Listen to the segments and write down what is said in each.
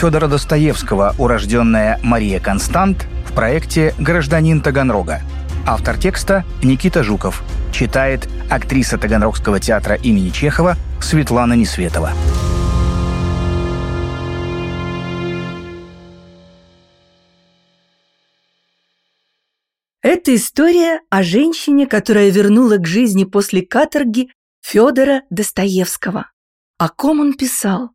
Федора Достоевского урожденная Мария Констант в проекте «Гражданин Таганрога». Автор текста Никита Жуков. Читает актриса Таганрогского театра имени Чехова Светлана Несветова. Это история о женщине, которая вернула к жизни после каторги Федора Достоевского. О ком он писал?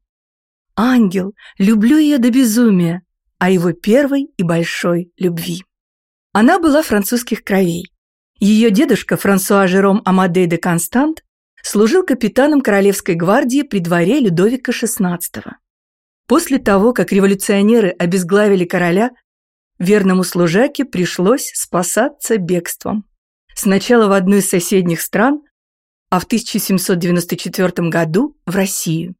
Ангел, люблю ее до безумия, о его первой и большой любви. Она была французских кровей. Ее дедушка Франсуа Жером Амадей де Констант служил капитаном Королевской гвардии при дворе Людовика XVI. После того, как революционеры обезглавили короля, верному служаке пришлось спасаться бегством. Сначала в одну из соседних стран, а в 1794 году в Россию.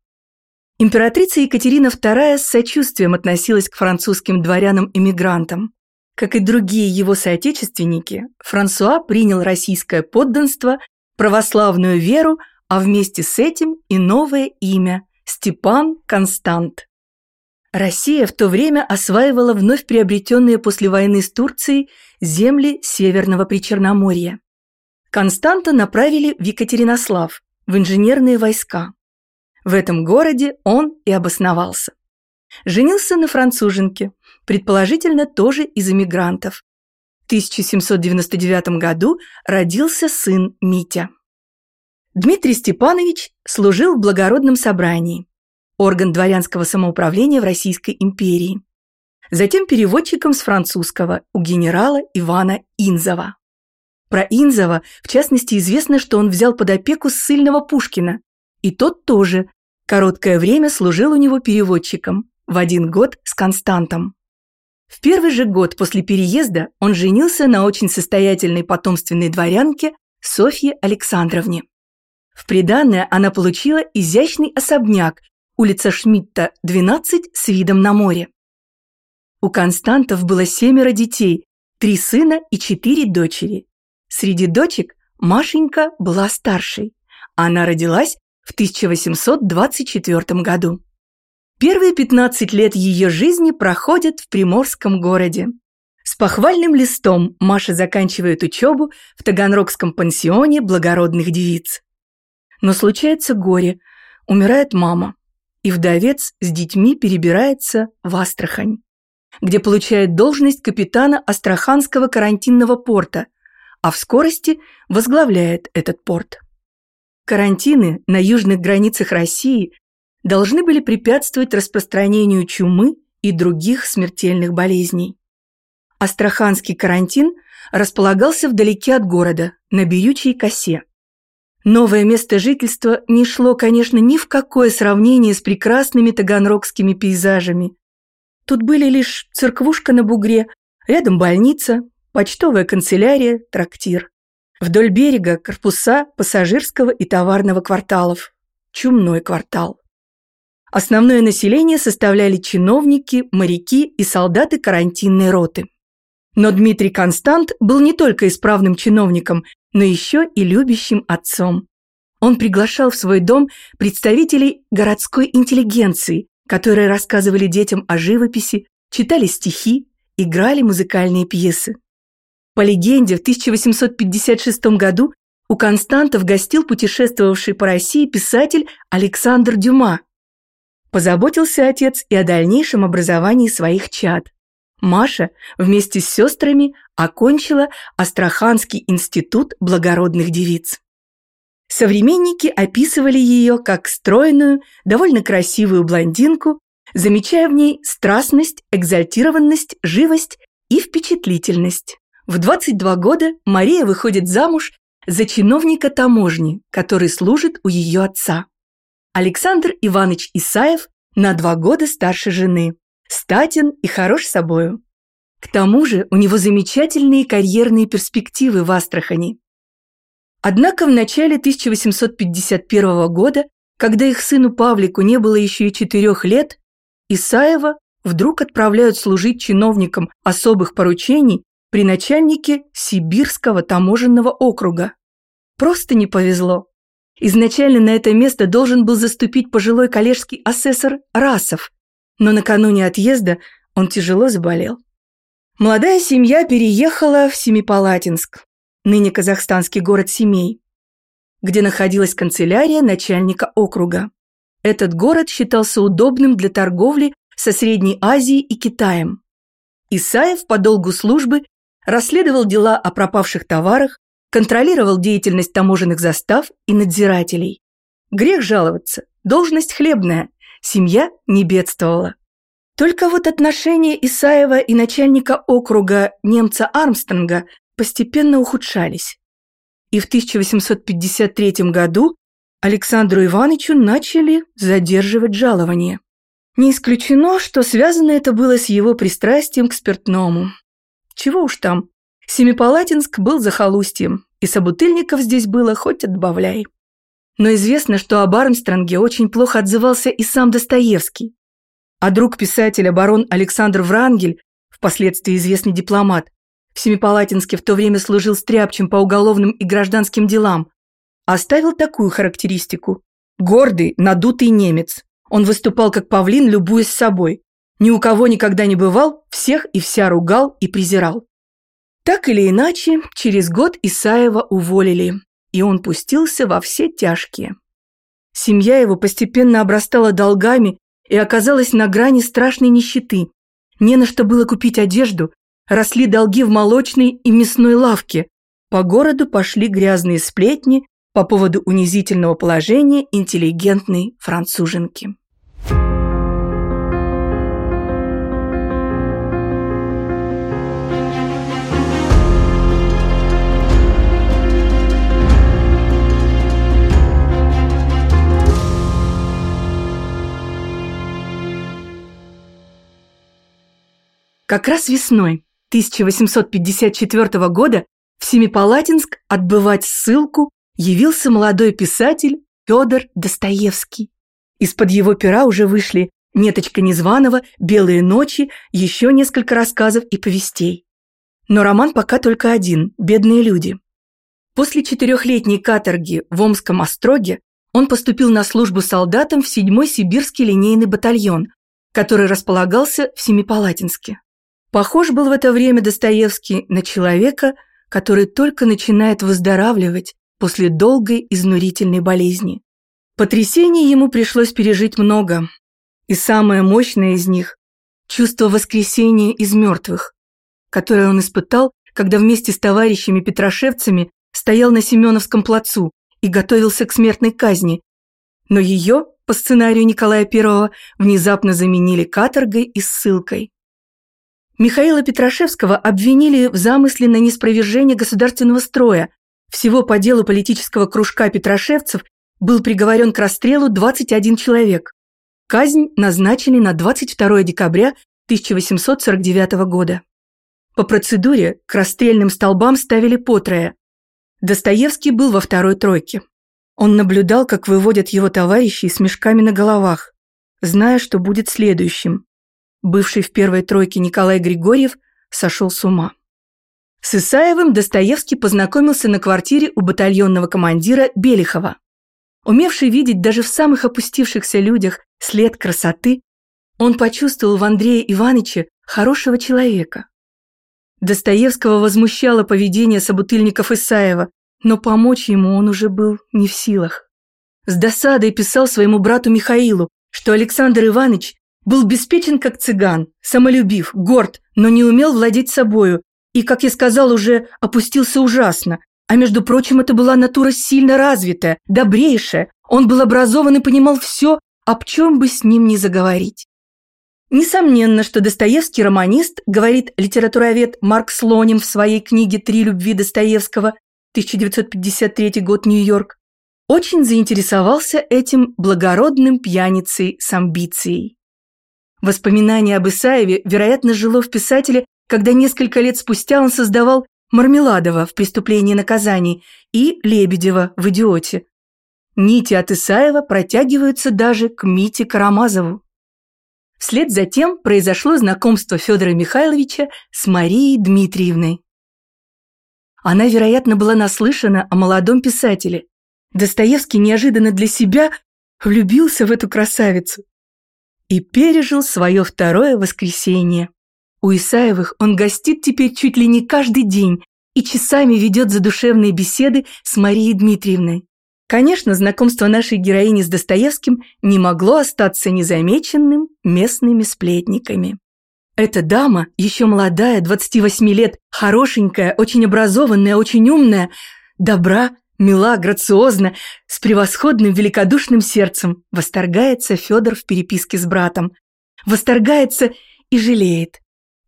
Императрица Екатерина II с сочувствием относилась к французским дворянам-иммигрантам. Как и другие его соотечественники, Франсуа принял российское подданство, православную веру, а вместе с этим и новое имя – Степан Констант. Россия в то время осваивала вновь приобретенные после войны с Турцией земли Северного Причерноморья. Константа направили в Екатеринослав, в инженерные войска. В этом городе он и обосновался. Женился на француженке, предположительно тоже из эмигрантов. В 1799 году родился сын Митя. Дмитрий Степанович служил в благородном собрании, орган дворянского самоуправления в Российской империи. Затем переводчиком с французского у генерала Ивана Инзова. Про Инзова, в частности, известно, что он взял под опеку ссыльного Пушкина, и тот тоже Короткое время служил у него переводчиком, в один год с Константом. В первый же год после переезда он женился на очень состоятельной потомственной дворянке Софье Александровне. В приданное она получила изящный особняк, улица Шмидта, 12, с видом на море. У Константов было семеро детей, три сына и четыре дочери. Среди дочек Машенька была старшей. Она родилась в 1824 году. Первые 15 лет ее жизни проходят в Приморском городе. С похвальным листом Маша заканчивает учебу в Таганрогском пансионе благородных девиц. Но случается горе, умирает мама, и вдовец с детьми перебирается в Астрахань, где получает должность капитана Астраханского карантинного порта, а в скорости возглавляет этот порт. Карантины на южных границах России должны были препятствовать распространению чумы и других смертельных болезней. Астраханский карантин располагался вдалеке от города, на Бирючей косе. Новое место жительства не шло, конечно, ни в какое сравнение с прекрасными таганрогскими пейзажами. Тут были лишь церквушка на бугре, рядом больница, почтовая канцелярия, трактир. Вдоль берега корпуса пассажирского и товарного кварталов. Чумной квартал. Основное население составляли чиновники, моряки и солдаты карантинной роты. Но Дмитрий Констант был не только исправным чиновником, но еще и любящим отцом. Он приглашал в свой дом представителей городской интеллигенции, которые рассказывали детям о живописи, читали стихи, играли музыкальные пьесы. По легенде, в 1856 году у Константов гостил путешествовавший по России писатель Александр Дюма. Позаботился отец и о дальнейшем образовании своих чад. Маша вместе с сестрами окончила Астраханский институт благородных девиц. Современники описывали ее как стройную, довольно красивую блондинку, замечая в ней страстность, экзальтированность, живость и впечатлительность. В 22 года Мария выходит замуж за чиновника таможни, который служит у ее отца. Александр Иванович Исаев на два года старше жены, статен и хорош собою. К тому же у него замечательные карьерные перспективы в Астрахани. Однако в начале 1851 года, когда их сыну Павлику не было еще и четырех лет, Исаева вдруг отправляют служить чиновникам особых поручений при начальнике Сибирского таможенного округа. Просто не повезло. Изначально на это место должен был заступить пожилой коллежский асессор Расов, но накануне отъезда он тяжело заболел. Молодая семья переехала в Семипалатинск, ныне казахстанский город Семей, где находилась канцелярия начальника округа. Этот город считался удобным для торговли со Средней Азией и Китаем. Исаев по долгу службы расследовал дела о пропавших товарах, контролировал деятельность таможенных застав и надзирателей. Грех жаловаться, должность хлебная, семья не бедствовала. Только вот отношения Исаева и начальника округа немца Армстронга постепенно ухудшались. И в 1853 году Александру Ивановичу начали задерживать жалование. Не исключено, что связано это было с его пристрастием к спиртному. Чего уж там, Семипалатинск был захолустьем, и собутыльников здесь было хоть отбавляй. Но известно, что об Армстронге очень плохо отзывался и сам Достоевский а друг писателя барон Александр Врангель, впоследствии известный дипломат, в Семипалатинске в то время служил стряпчем по уголовным и гражданским делам, оставил такую характеристику. Гордый, надутый немец. Он выступал как павлин, любуясь собой. Ни у кого никогда не бывал, всех и вся ругал и презирал. Так или иначе, через год Исаева уволили, и он пустился во все тяжкие. Семья его постепенно обрастала долгами и оказалась на грани страшной нищеты. Не на что было купить одежду, росли долги в молочной и мясной лавке. По городу пошли грязные сплетни по поводу унизительного положения интеллигентной француженки. Как раз весной 1854 года в Семипалатинск отбывать ссылку явился молодой писатель Федор Достоевский. Из-под его пера уже вышли «Неточка Незваного», «Белые ночи», еще несколько рассказов и повестей. Но роман пока только один «Бедные люди». После четырехлетней каторги в Омском остроге он поступил на службу солдатом в 7-й сибирский линейный батальон, который располагался в Семипалатинске. Похож был в это время Достоевский на человека, который только начинает выздоравливать после долгой изнурительной болезни. Потрясений ему пришлось пережить много, и самое мощное из них – чувство воскресения из мертвых, которое он испытал, когда вместе с товарищами-петрошевцами стоял на Семеновском плацу и готовился к смертной казни, но ее, по сценарию Николая I, внезапно заменили каторгой и ссылкой. Михаила Петрашевского обвинили в замысле на неспровержение государственного строя. Всего по делу политического кружка петрошевцев был приговорен к расстрелу 21 человек. Казнь назначили на 22 декабря 1849 года. По процедуре к расстрельным столбам ставили по трое. Достоевский был во второй тройке. Он наблюдал, как выводят его товарищи с мешками на головах, зная, что будет следующим бывший в первой тройке Николай Григорьев, сошел с ума. С Исаевым Достоевский познакомился на квартире у батальонного командира Белихова. Умевший видеть даже в самых опустившихся людях след красоты, он почувствовал в Андрее Ивановиче хорошего человека. Достоевского возмущало поведение собутыльников Исаева, но помочь ему он уже был не в силах. С досадой писал своему брату Михаилу, что Александр Иванович был беспечен как цыган, самолюбив, горд, но не умел владеть собою, и, как я сказал, уже опустился ужасно. А между прочим, это была натура сильно развитая, добрейшая. Он был образован и понимал все, об чем бы с ним ни заговорить. Несомненно, что Достоевский романист, говорит литературовед Марк Слоним в своей книге «Три любви Достоевского», 1953 год, Нью-Йорк, очень заинтересовался этим благородным пьяницей с амбицией. Воспоминание об Исаеве, вероятно, жило в писателе, когда несколько лет спустя он создавал Мармеладова в «Преступлении и наказании» и Лебедева в «Идиоте». Нити от Исаева протягиваются даже к Мите Карамазову. Вслед за тем произошло знакомство Федора Михайловича с Марией Дмитриевной. Она, вероятно, была наслышана о молодом писателе. Достоевский неожиданно для себя влюбился в эту красавицу и пережил свое второе воскресенье. У Исаевых он гостит теперь чуть ли не каждый день и часами ведет задушевные беседы с Марией Дмитриевной. Конечно, знакомство нашей героини с Достоевским не могло остаться незамеченным местными сплетниками. Эта дама, еще молодая, 28 лет, хорошенькая, очень образованная, очень умная, добра, мила, грациозна, с превосходным великодушным сердцем, восторгается Федор в переписке с братом. Восторгается и жалеет.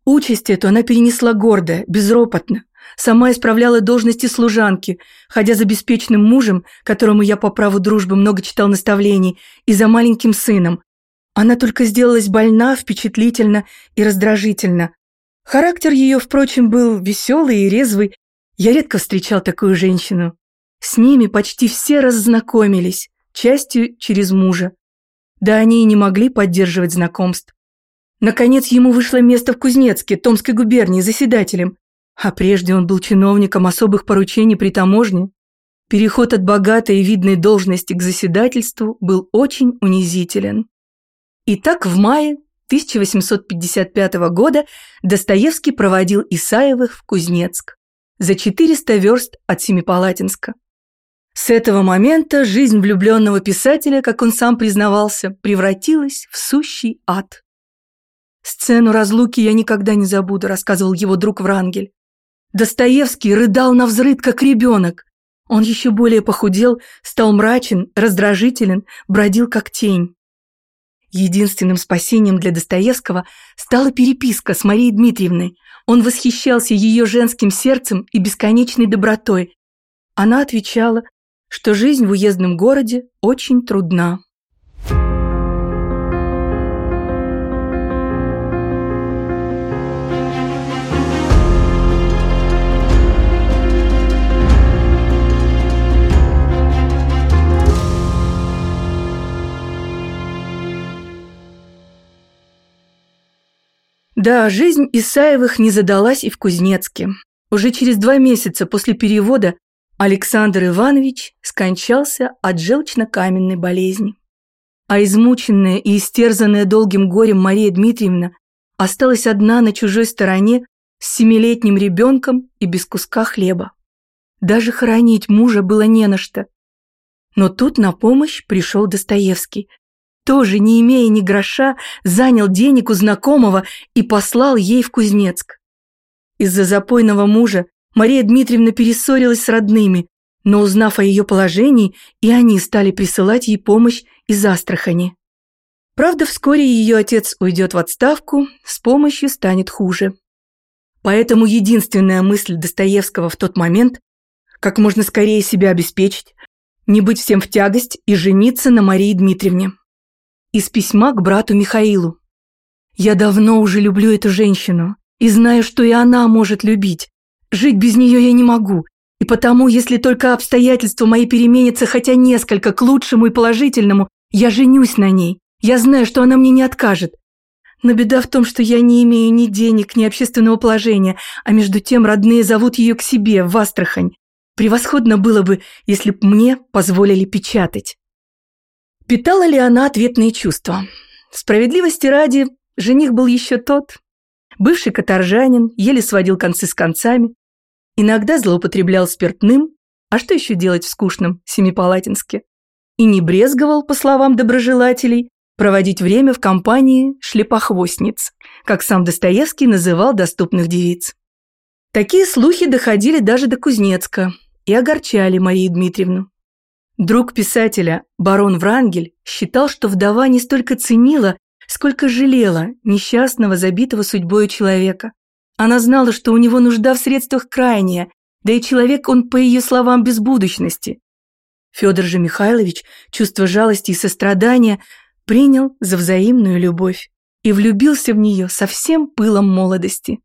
Участь эту она перенесла гордо, безропотно. Сама исправляла должности служанки, ходя за беспечным мужем, которому я по праву дружбы много читал наставлений, и за маленьким сыном. Она только сделалась больна, впечатлительна и раздражительна. Характер ее, впрочем, был веселый и резвый. Я редко встречал такую женщину. С ними почти все раззнакомились, частью через мужа. Да они и не могли поддерживать знакомств. Наконец ему вышло место в Кузнецке, Томской губернии, заседателем. А прежде он был чиновником особых поручений при таможне. Переход от богатой и видной должности к заседательству был очень унизителен. Итак, в мае 1855 года Достоевский проводил Исаевых в Кузнецк за 400 верст от Семипалатинска. С этого момента жизнь влюбленного писателя, как он сам признавался, превратилась в сущий ад. «Сцену разлуки я никогда не забуду», – рассказывал его друг Врангель. Достоевский рыдал на взрыд, как ребенок. Он еще более похудел, стал мрачен, раздражителен, бродил как тень. Единственным спасением для Достоевского стала переписка с Марией Дмитриевной. Он восхищался ее женским сердцем и бесконечной добротой. Она отвечала, что жизнь в уездном городе очень трудна. Да, жизнь Исаевых не задалась и в Кузнецке. Уже через два месяца после перевода Александр Иванович скончался от желчно-каменной болезни. А измученная и истерзанная долгим горем Мария Дмитриевна осталась одна на чужой стороне с семилетним ребенком и без куска хлеба. Даже хоронить мужа было не на что. Но тут на помощь пришел Достоевский. Тоже, не имея ни гроша, занял денег у знакомого и послал ей в Кузнецк. Из-за запойного мужа Мария Дмитриевна перессорилась с родными, но узнав о ее положении, и они стали присылать ей помощь из Астрахани. Правда, вскоре ее отец уйдет в отставку, с помощью станет хуже. Поэтому единственная мысль Достоевского в тот момент – как можно скорее себя обеспечить, не быть всем в тягость и жениться на Марии Дмитриевне. Из письма к брату Михаилу. «Я давно уже люблю эту женщину и знаю, что и она может любить, Жить без нее я не могу, и потому, если только обстоятельства мои переменятся хотя несколько к лучшему и положительному, я женюсь на ней. Я знаю, что она мне не откажет. Но беда в том, что я не имею ни денег, ни общественного положения, а между тем родные зовут ее к себе, в Астрахань. Превосходно было бы, если б мне позволили печатать. Питала ли она ответные чувства? Справедливости ради, жених был еще тот. Бывший каторжанин еле сводил концы с концами, Иногда злоупотреблял спиртным, а что еще делать в скучном Семипалатинске? И не брезговал, по словам доброжелателей, проводить время в компании шлепохвостниц, как сам Достоевский называл доступных девиц. Такие слухи доходили даже до Кузнецка и огорчали Марию Дмитриевну. Друг писателя, барон Врангель, считал, что вдова не столько ценила, сколько жалела несчастного, забитого судьбой человека. Она знала, что у него нужда в средствах крайняя, да и человек он, по ее словам, без будущности. Федор же Михайлович чувство жалости и сострадания принял за взаимную любовь и влюбился в нее со всем пылом молодости.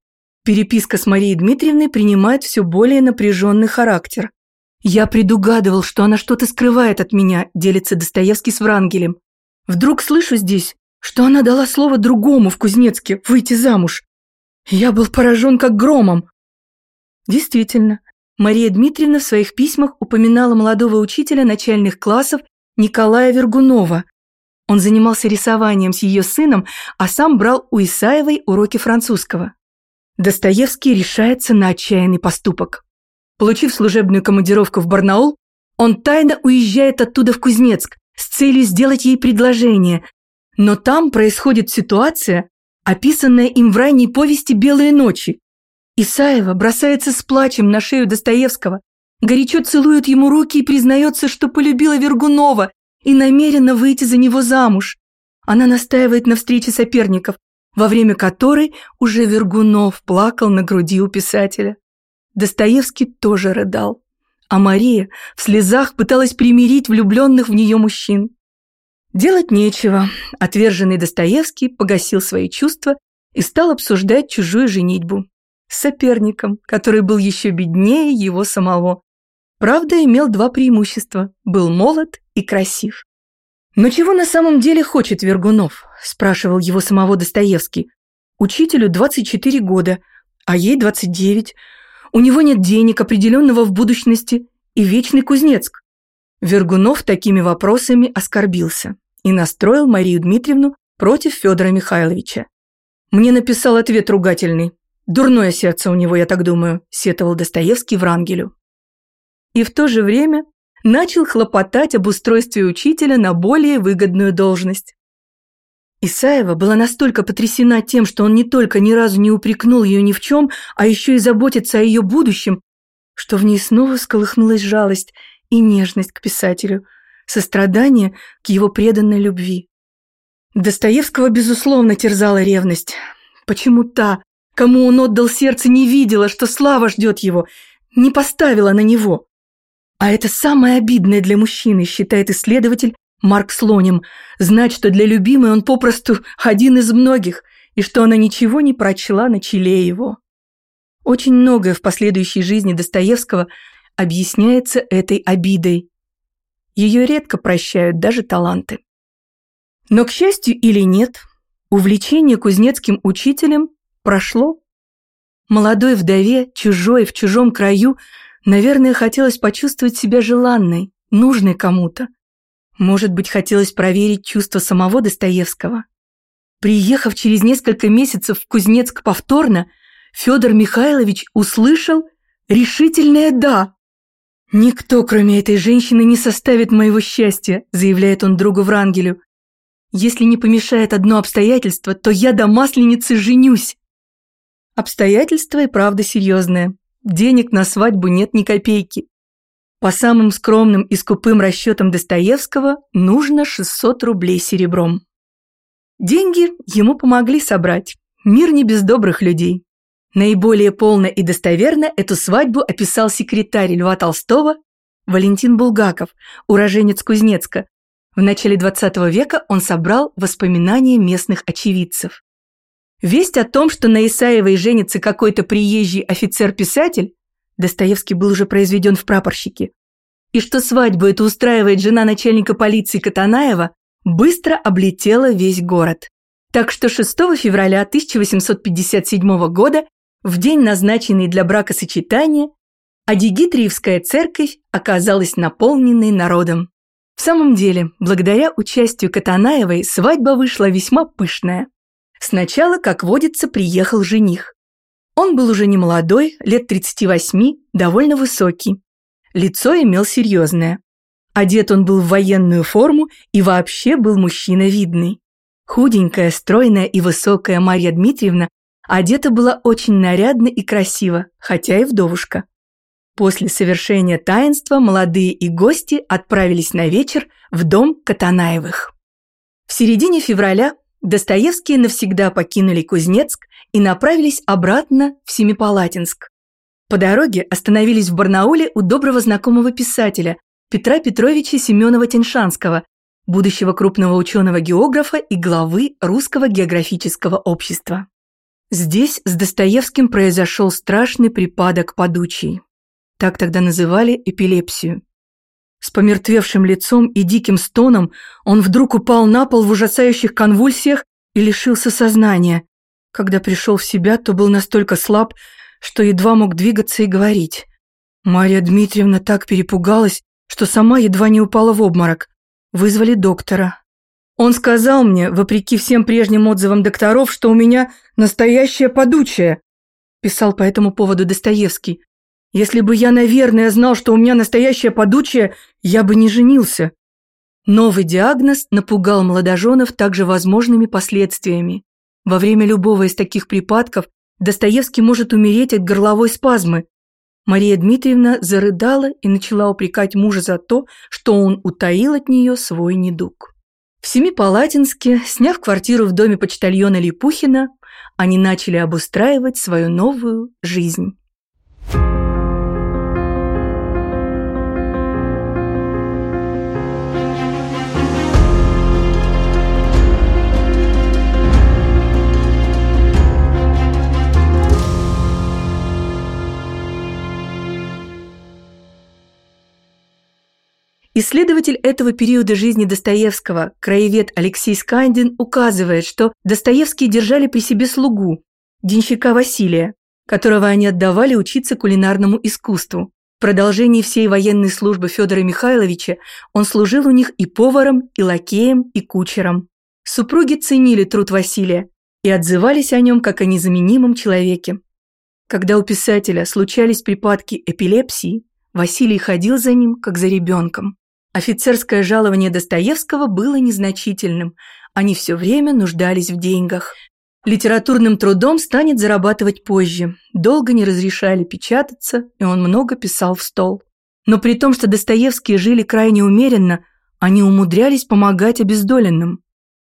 Переписка с Марией Дмитриевной принимает все более напряженный характер. «Я предугадывал, что она что-то скрывает от меня», – делится Достоевский с Врангелем. «Вдруг слышу здесь, что она дала слово другому в Кузнецке выйти замуж. Я был поражен как громом. Действительно, Мария Дмитриевна в своих письмах упоминала молодого учителя начальных классов Николая Вергунова. Он занимался рисованием с ее сыном, а сам брал у Исаевой уроки французского. Достоевский решается на отчаянный поступок. Получив служебную командировку в Барнаул, он тайно уезжает оттуда в Кузнецк с целью сделать ей предложение. Но там происходит ситуация, описанная им в ранней повести «Белые ночи». Исаева бросается с плачем на шею Достоевского, горячо целует ему руки и признается, что полюбила Вергунова и намерена выйти за него замуж. Она настаивает на встрече соперников, во время которой уже Вергунов плакал на груди у писателя. Достоевский тоже рыдал, а Мария в слезах пыталась примирить влюбленных в нее мужчин. Делать нечего, отверженный Достоевский погасил свои чувства и стал обсуждать чужую женитьбу с соперником, который был еще беднее его самого. Правда, имел два преимущества – был молод и красив. «Но чего на самом деле хочет Вергунов?» – спрашивал его самого Достоевский. «Учителю 24 года, а ей 29. У него нет денег, определенного в будущности, и вечный Кузнецк». Вергунов такими вопросами оскорбился и настроил Марию Дмитриевну против Федора Михайловича. «Мне написал ответ ругательный. Дурное сердце у него, я так думаю», – сетовал Достоевский Врангелю. И в то же время начал хлопотать об устройстве учителя на более выгодную должность. Исаева была настолько потрясена тем, что он не только ни разу не упрекнул ее ни в чем, а еще и заботится о ее будущем, что в ней снова сколыхнулась жалость и нежность к писателю, сострадание к его преданной любви. Достоевского, безусловно, терзала ревность. Почему та, кому он отдал сердце, не видела, что слава ждет его, не поставила на него? А это самое обидное для мужчины, считает исследователь Марк Слоним, знать, что для любимой он попросту один из многих, и что она ничего не прочла на челе его. Очень многое в последующей жизни Достоевского объясняется этой обидой. Ее редко прощают даже таланты. Но, к счастью или нет, увлечение кузнецким учителем прошло. Молодой вдове, чужой в чужом краю – Наверное, хотелось почувствовать себя желанной, нужной кому-то. Может быть, хотелось проверить чувства самого Достоевского. Приехав через несколько месяцев в Кузнецк повторно, Федор Михайлович услышал решительное «да». «Никто, кроме этой женщины, не составит моего счастья», заявляет он другу Врангелю. «Если не помешает одно обстоятельство, то я до масленицы женюсь». Обстоятельство и правда серьезное. Денег на свадьбу нет ни копейки. По самым скромным и скупым расчетам Достоевского нужно 600 рублей серебром. Деньги ему помогли собрать. Мир не без добрых людей. Наиболее полно и достоверно эту свадьбу описал секретарь Льва Толстого Валентин Булгаков, уроженец Кузнецка. В начале XX века он собрал воспоминания местных очевидцев. Весть о том, что на Исаевой женится какой-то приезжий офицер-писатель, Достоевский был уже произведен в прапорщике, и что свадьбу эту устраивает жена начальника полиции Катанаева, быстро облетела весь город. Так что 6 февраля 1857 года, в день, назначенный для бракосочетания, Адигитриевская церковь оказалась наполненной народом. В самом деле, благодаря участию Катанаевой свадьба вышла весьма пышная. Сначала, как водится, приехал жених. Он был уже не молодой, лет 38, довольно высокий. Лицо имел серьезное. Одет он был в военную форму и вообще был мужчина видный. Худенькая, стройная и высокая Марья Дмитриевна одета была очень нарядно и красиво, хотя и вдовушка. После совершения таинства молодые и гости отправились на вечер в дом Катанаевых. В середине февраля Достоевские навсегда покинули Кузнецк и направились обратно в Семипалатинск. По дороге остановились в Барнауле у доброго знакомого писателя Петра Петровича Семенова-Теншанского, будущего крупного ученого-географа и главы Русского географического общества. Здесь с Достоевским произошел страшный припадок подучий. Так тогда называли эпилепсию. С помертвевшим лицом и диким стоном он вдруг упал на пол в ужасающих конвульсиях и лишился сознания. Когда пришел в себя, то был настолько слаб, что едва мог двигаться и говорить. Мария Дмитриевна так перепугалась, что сама едва не упала в обморок. Вызвали доктора. Он сказал мне, вопреки всем прежним отзывам докторов, что у меня настоящее подучие, писал по этому поводу Достоевский. Если бы я, наверное, знал, что у меня настоящее подучие, я бы не женился. Новый диагноз напугал молодоженов также возможными последствиями. Во время любого из таких припадков Достоевский может умереть от горловой спазмы. Мария Дмитриевна зарыдала и начала упрекать мужа за то, что он утаил от нее свой недуг. В Семипалатинске, сняв квартиру в доме почтальона Липухина, они начали обустраивать свою новую жизнь. Исследователь этого периода жизни Достоевского, краевед Алексей Скандин, указывает, что Достоевские держали при себе слугу, денщика Василия, которого они отдавали учиться кулинарному искусству. В продолжении всей военной службы Федора Михайловича он служил у них и поваром, и лакеем, и кучером. Супруги ценили труд Василия и отзывались о нем как о незаменимом человеке. Когда у писателя случались припадки эпилепсии, Василий ходил за ним, как за ребенком. Офицерское жалование Достоевского было незначительным, они все время нуждались в деньгах. Литературным трудом станет зарабатывать позже. Долго не разрешали печататься, и он много писал в стол. Но при том, что Достоевские жили крайне умеренно, они умудрялись помогать обездоленным.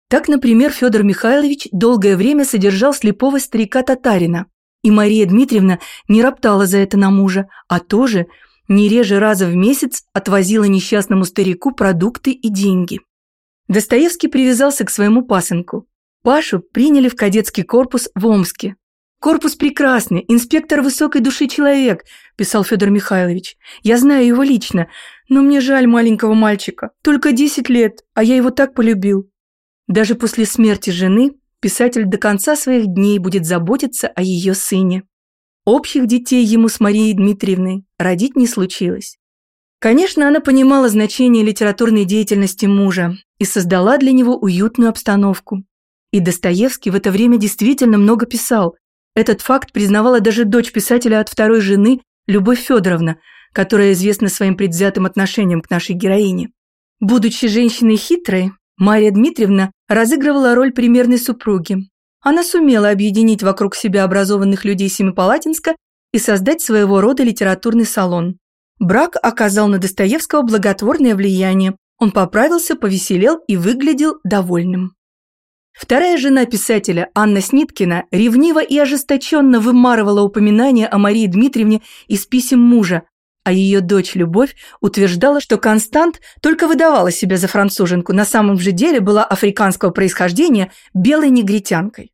Так, например, Федор Михайлович долгое время содержал слепого старика-татарина, и Мария Дмитриевна не роптала за это на мужа, а тоже – не реже раза в месяц отвозила несчастному старику продукты и деньги. Достоевский привязался к своему пасынку. Пашу приняли в кадетский корпус в Омске. «Корпус прекрасный, инспектор высокой души человек», – писал Федор Михайлович. «Я знаю его лично, но мне жаль маленького мальчика. Только 10 лет, а я его так полюбил». Даже после смерти жены писатель до конца своих дней будет заботиться о ее сыне. Общих детей ему с Марией Дмитриевной родить не случилось. Конечно, она понимала значение литературной деятельности мужа и создала для него уютную обстановку. И Достоевский в это время действительно много писал. Этот факт признавала даже дочь писателя от второй жены Любовь Федоровна, которая известна своим предвзятым отношением к нашей героине. Будучи женщиной хитрой, Мария Дмитриевна разыгрывала роль примерной супруги, она сумела объединить вокруг себя образованных людей Семипалатинска и создать своего рода литературный салон. Брак оказал на Достоевского благотворное влияние. Он поправился, повеселел и выглядел довольным. Вторая жена писателя, Анна Сниткина, ревниво и ожесточенно вымарывала упоминания о Марии Дмитриевне из писем мужа, а ее дочь Любовь утверждала, что Констант только выдавала себя за француженку, на самом же деле была африканского происхождения белой негритянкой.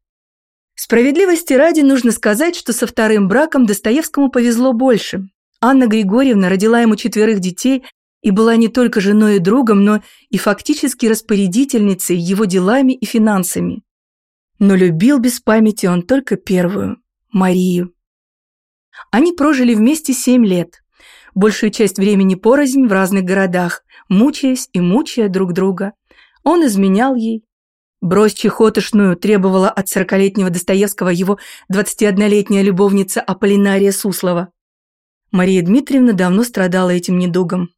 Справедливости ради нужно сказать, что со вторым браком Достоевскому повезло больше. Анна Григорьевна родила ему четверых детей и была не только женой и другом, но и фактически распорядительницей его делами и финансами. Но любил без памяти он только первую – Марию. Они прожили вместе семь лет – большую часть времени порознь в разных городах, мучаясь и мучая друг друга. Он изменял ей. Брось чехотошную требовала от сорокалетнего Достоевского его 21-летняя любовница Аполлинария Суслова. Мария Дмитриевна давно страдала этим недугом.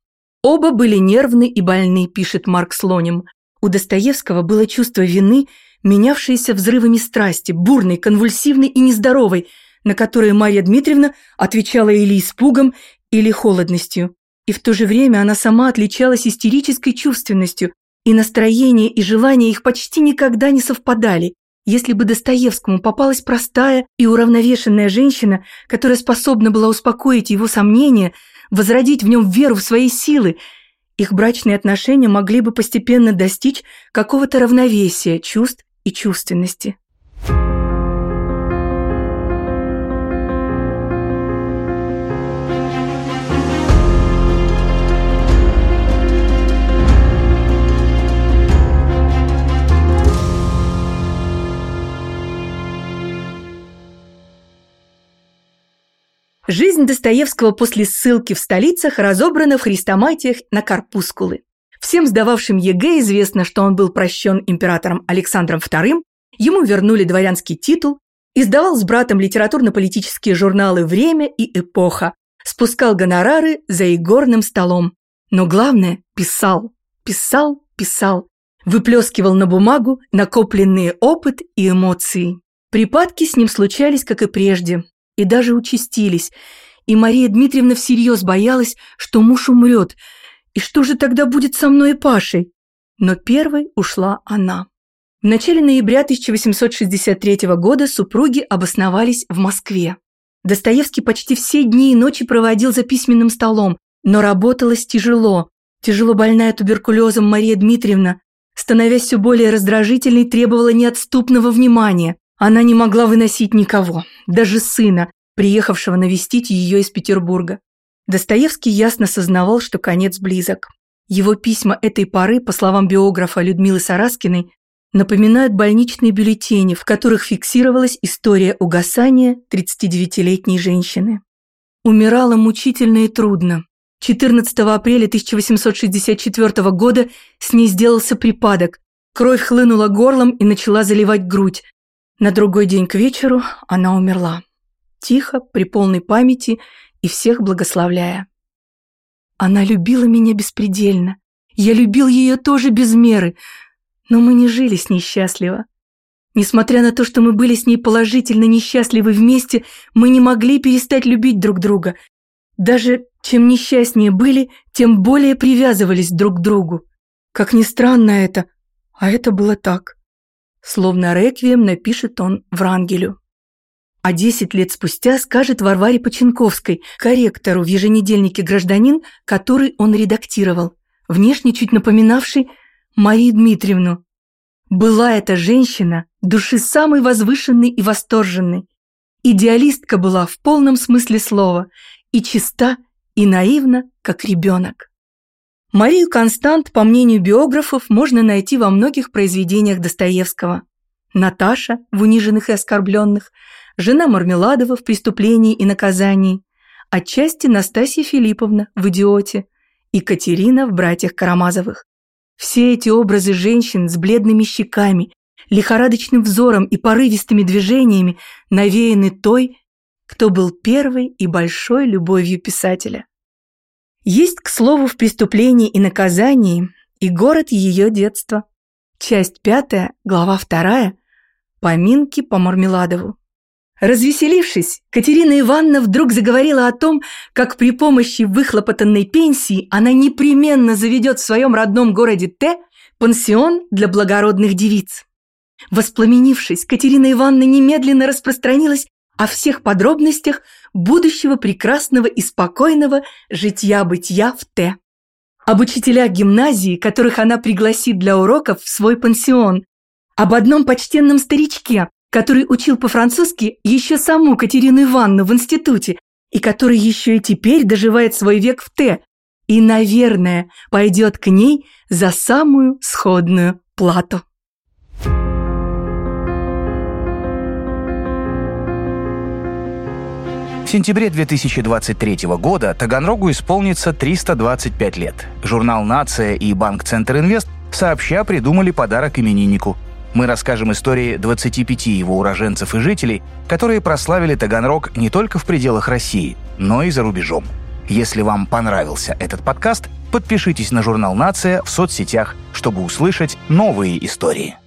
Оба были нервны и больны, пишет Марк Слоним. У Достоевского было чувство вины, менявшееся взрывами страсти, бурной, конвульсивной и нездоровой, на которые Мария Дмитриевна отвечала или испугом, или холодностью. И в то же время она сама отличалась истерической чувственностью, и настроение и желания их почти никогда не совпадали. Если бы Достоевскому попалась простая и уравновешенная женщина, которая способна была успокоить его сомнения, возродить в нем веру в свои силы, их брачные отношения могли бы постепенно достичь какого-то равновесия чувств и чувственности. Жизнь Достоевского после ссылки в столицах разобрана в хрестоматиях на корпускулы. Всем сдававшим ЕГЭ известно, что он был прощен императором Александром II, ему вернули дворянский титул, издавал с братом литературно-политические журналы «Время» и «Эпоха», спускал гонорары за игорным столом. Но главное – писал, писал, писал, выплескивал на бумагу накопленные опыт и эмоции. Припадки с ним случались, как и прежде, и даже участились, и Мария Дмитриевна всерьез боялась, что муж умрет, и что же тогда будет со мной и Пашей? Но первой ушла она. В начале ноября 1863 года супруги обосновались в Москве. Достоевский почти все дни и ночи проводил за письменным столом, но работалось тяжело. Тяжело больная туберкулезом Мария Дмитриевна, становясь все более раздражительной, требовала неотступного внимания. Она не могла выносить никого, даже сына, приехавшего навестить ее из Петербурга. Достоевский ясно сознавал, что конец близок. Его письма этой поры, по словам биографа Людмилы Сараскиной, напоминают больничные бюллетени, в которых фиксировалась история угасания 39-летней женщины. Умирала мучительно и трудно. 14 апреля 1864 года с ней сделался припадок. Кровь хлынула горлом и начала заливать грудь. На другой день к вечеру она умерла. Тихо, при полной памяти и всех благословляя. Она любила меня беспредельно. Я любил ее тоже без меры, но мы не жили с ней счастливо. Несмотря на то, что мы были с ней положительно несчастливы вместе, мы не могли перестать любить друг друга. Даже чем несчастнее были, тем более привязывались друг к другу. Как ни странно это, а это было так словно реквием напишет он Врангелю. А десять лет спустя скажет Варваре Поченковской, корректору в еженедельнике «Гражданин», который он редактировал, внешне чуть напоминавший Марию Дмитриевну. Была эта женщина души самой возвышенной и восторженной. Идеалистка была в полном смысле слова и чиста, и наивна, как ребенок. Марию Констант, по мнению биографов, можно найти во многих произведениях Достоевского. Наташа в «Униженных и оскорбленных», жена Мармеладова в «Преступлении и наказании», отчасти Настасья Филипповна в «Идиоте», и Катерина в «Братьях Карамазовых». Все эти образы женщин с бледными щеками, лихорадочным взором и порывистыми движениями навеяны той, кто был первой и большой любовью писателя. Есть, к слову, в «Преступлении и наказании» и город ее детства. Часть пятая, глава вторая. Поминки по Мармеладову. Развеселившись, Катерина Ивановна вдруг заговорила о том, как при помощи выхлопотанной пенсии она непременно заведет в своем родном городе Т пансион для благородных девиц. Воспламенившись, Катерина Ивановна немедленно распространилась о всех подробностях будущего прекрасного и спокойного житья-бытия в Т. Об учителях гимназии, которых она пригласит для уроков в свой пансион. Об одном почтенном старичке, который учил по-французски еще саму Катерину Ивановну в институте и который еще и теперь доживает свой век в Т. И, наверное, пойдет к ней за самую сходную плату. В сентябре 2023 года Таганрогу исполнится 325 лет. Журнал «Нация» и Банк Центр Инвест сообща придумали подарок имениннику. Мы расскажем истории 25 его уроженцев и жителей, которые прославили Таганрог не только в пределах России, но и за рубежом. Если вам понравился этот подкаст, подпишитесь на журнал «Нация» в соцсетях, чтобы услышать новые истории.